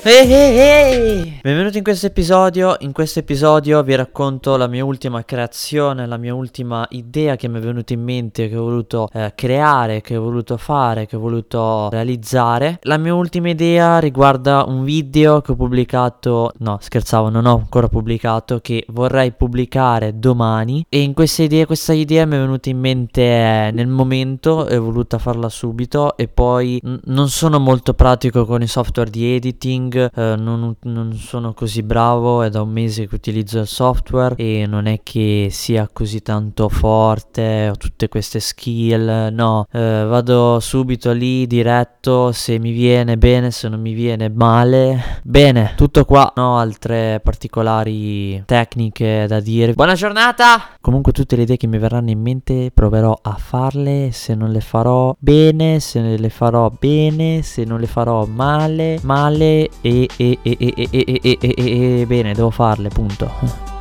Ehi ehi ehi! Benvenuti in questo episodio. In questo episodio vi racconto la mia ultima creazione, la mia ultima idea che mi è venuta in mente, che ho voluto eh, creare, che ho voluto fare, che ho voluto realizzare. La mia ultima idea riguarda un video che ho pubblicato, no scherzavo, non ho ancora pubblicato, che vorrei pubblicare domani. E in questa idea, questa idea mi è venuta in mente eh, nel momento e ho voluto farla subito. E poi n- non sono molto pratico con i software di editing eh, non, non, sono così bravo, è da un mese che utilizzo il software e non è che sia così tanto forte, ho tutte queste skill, no, eh, vado subito lì diretto, se mi viene bene, se non mi viene male, bene, tutto qua, no altre particolari tecniche da dire. Buona giornata! Comunque tutte le idee che mi verranno in mente proverò a farle, se non le farò bene, se le farò bene, se non le farò male, male e, e, e, e, e, e, e, e, e, bene, devo farle, punto.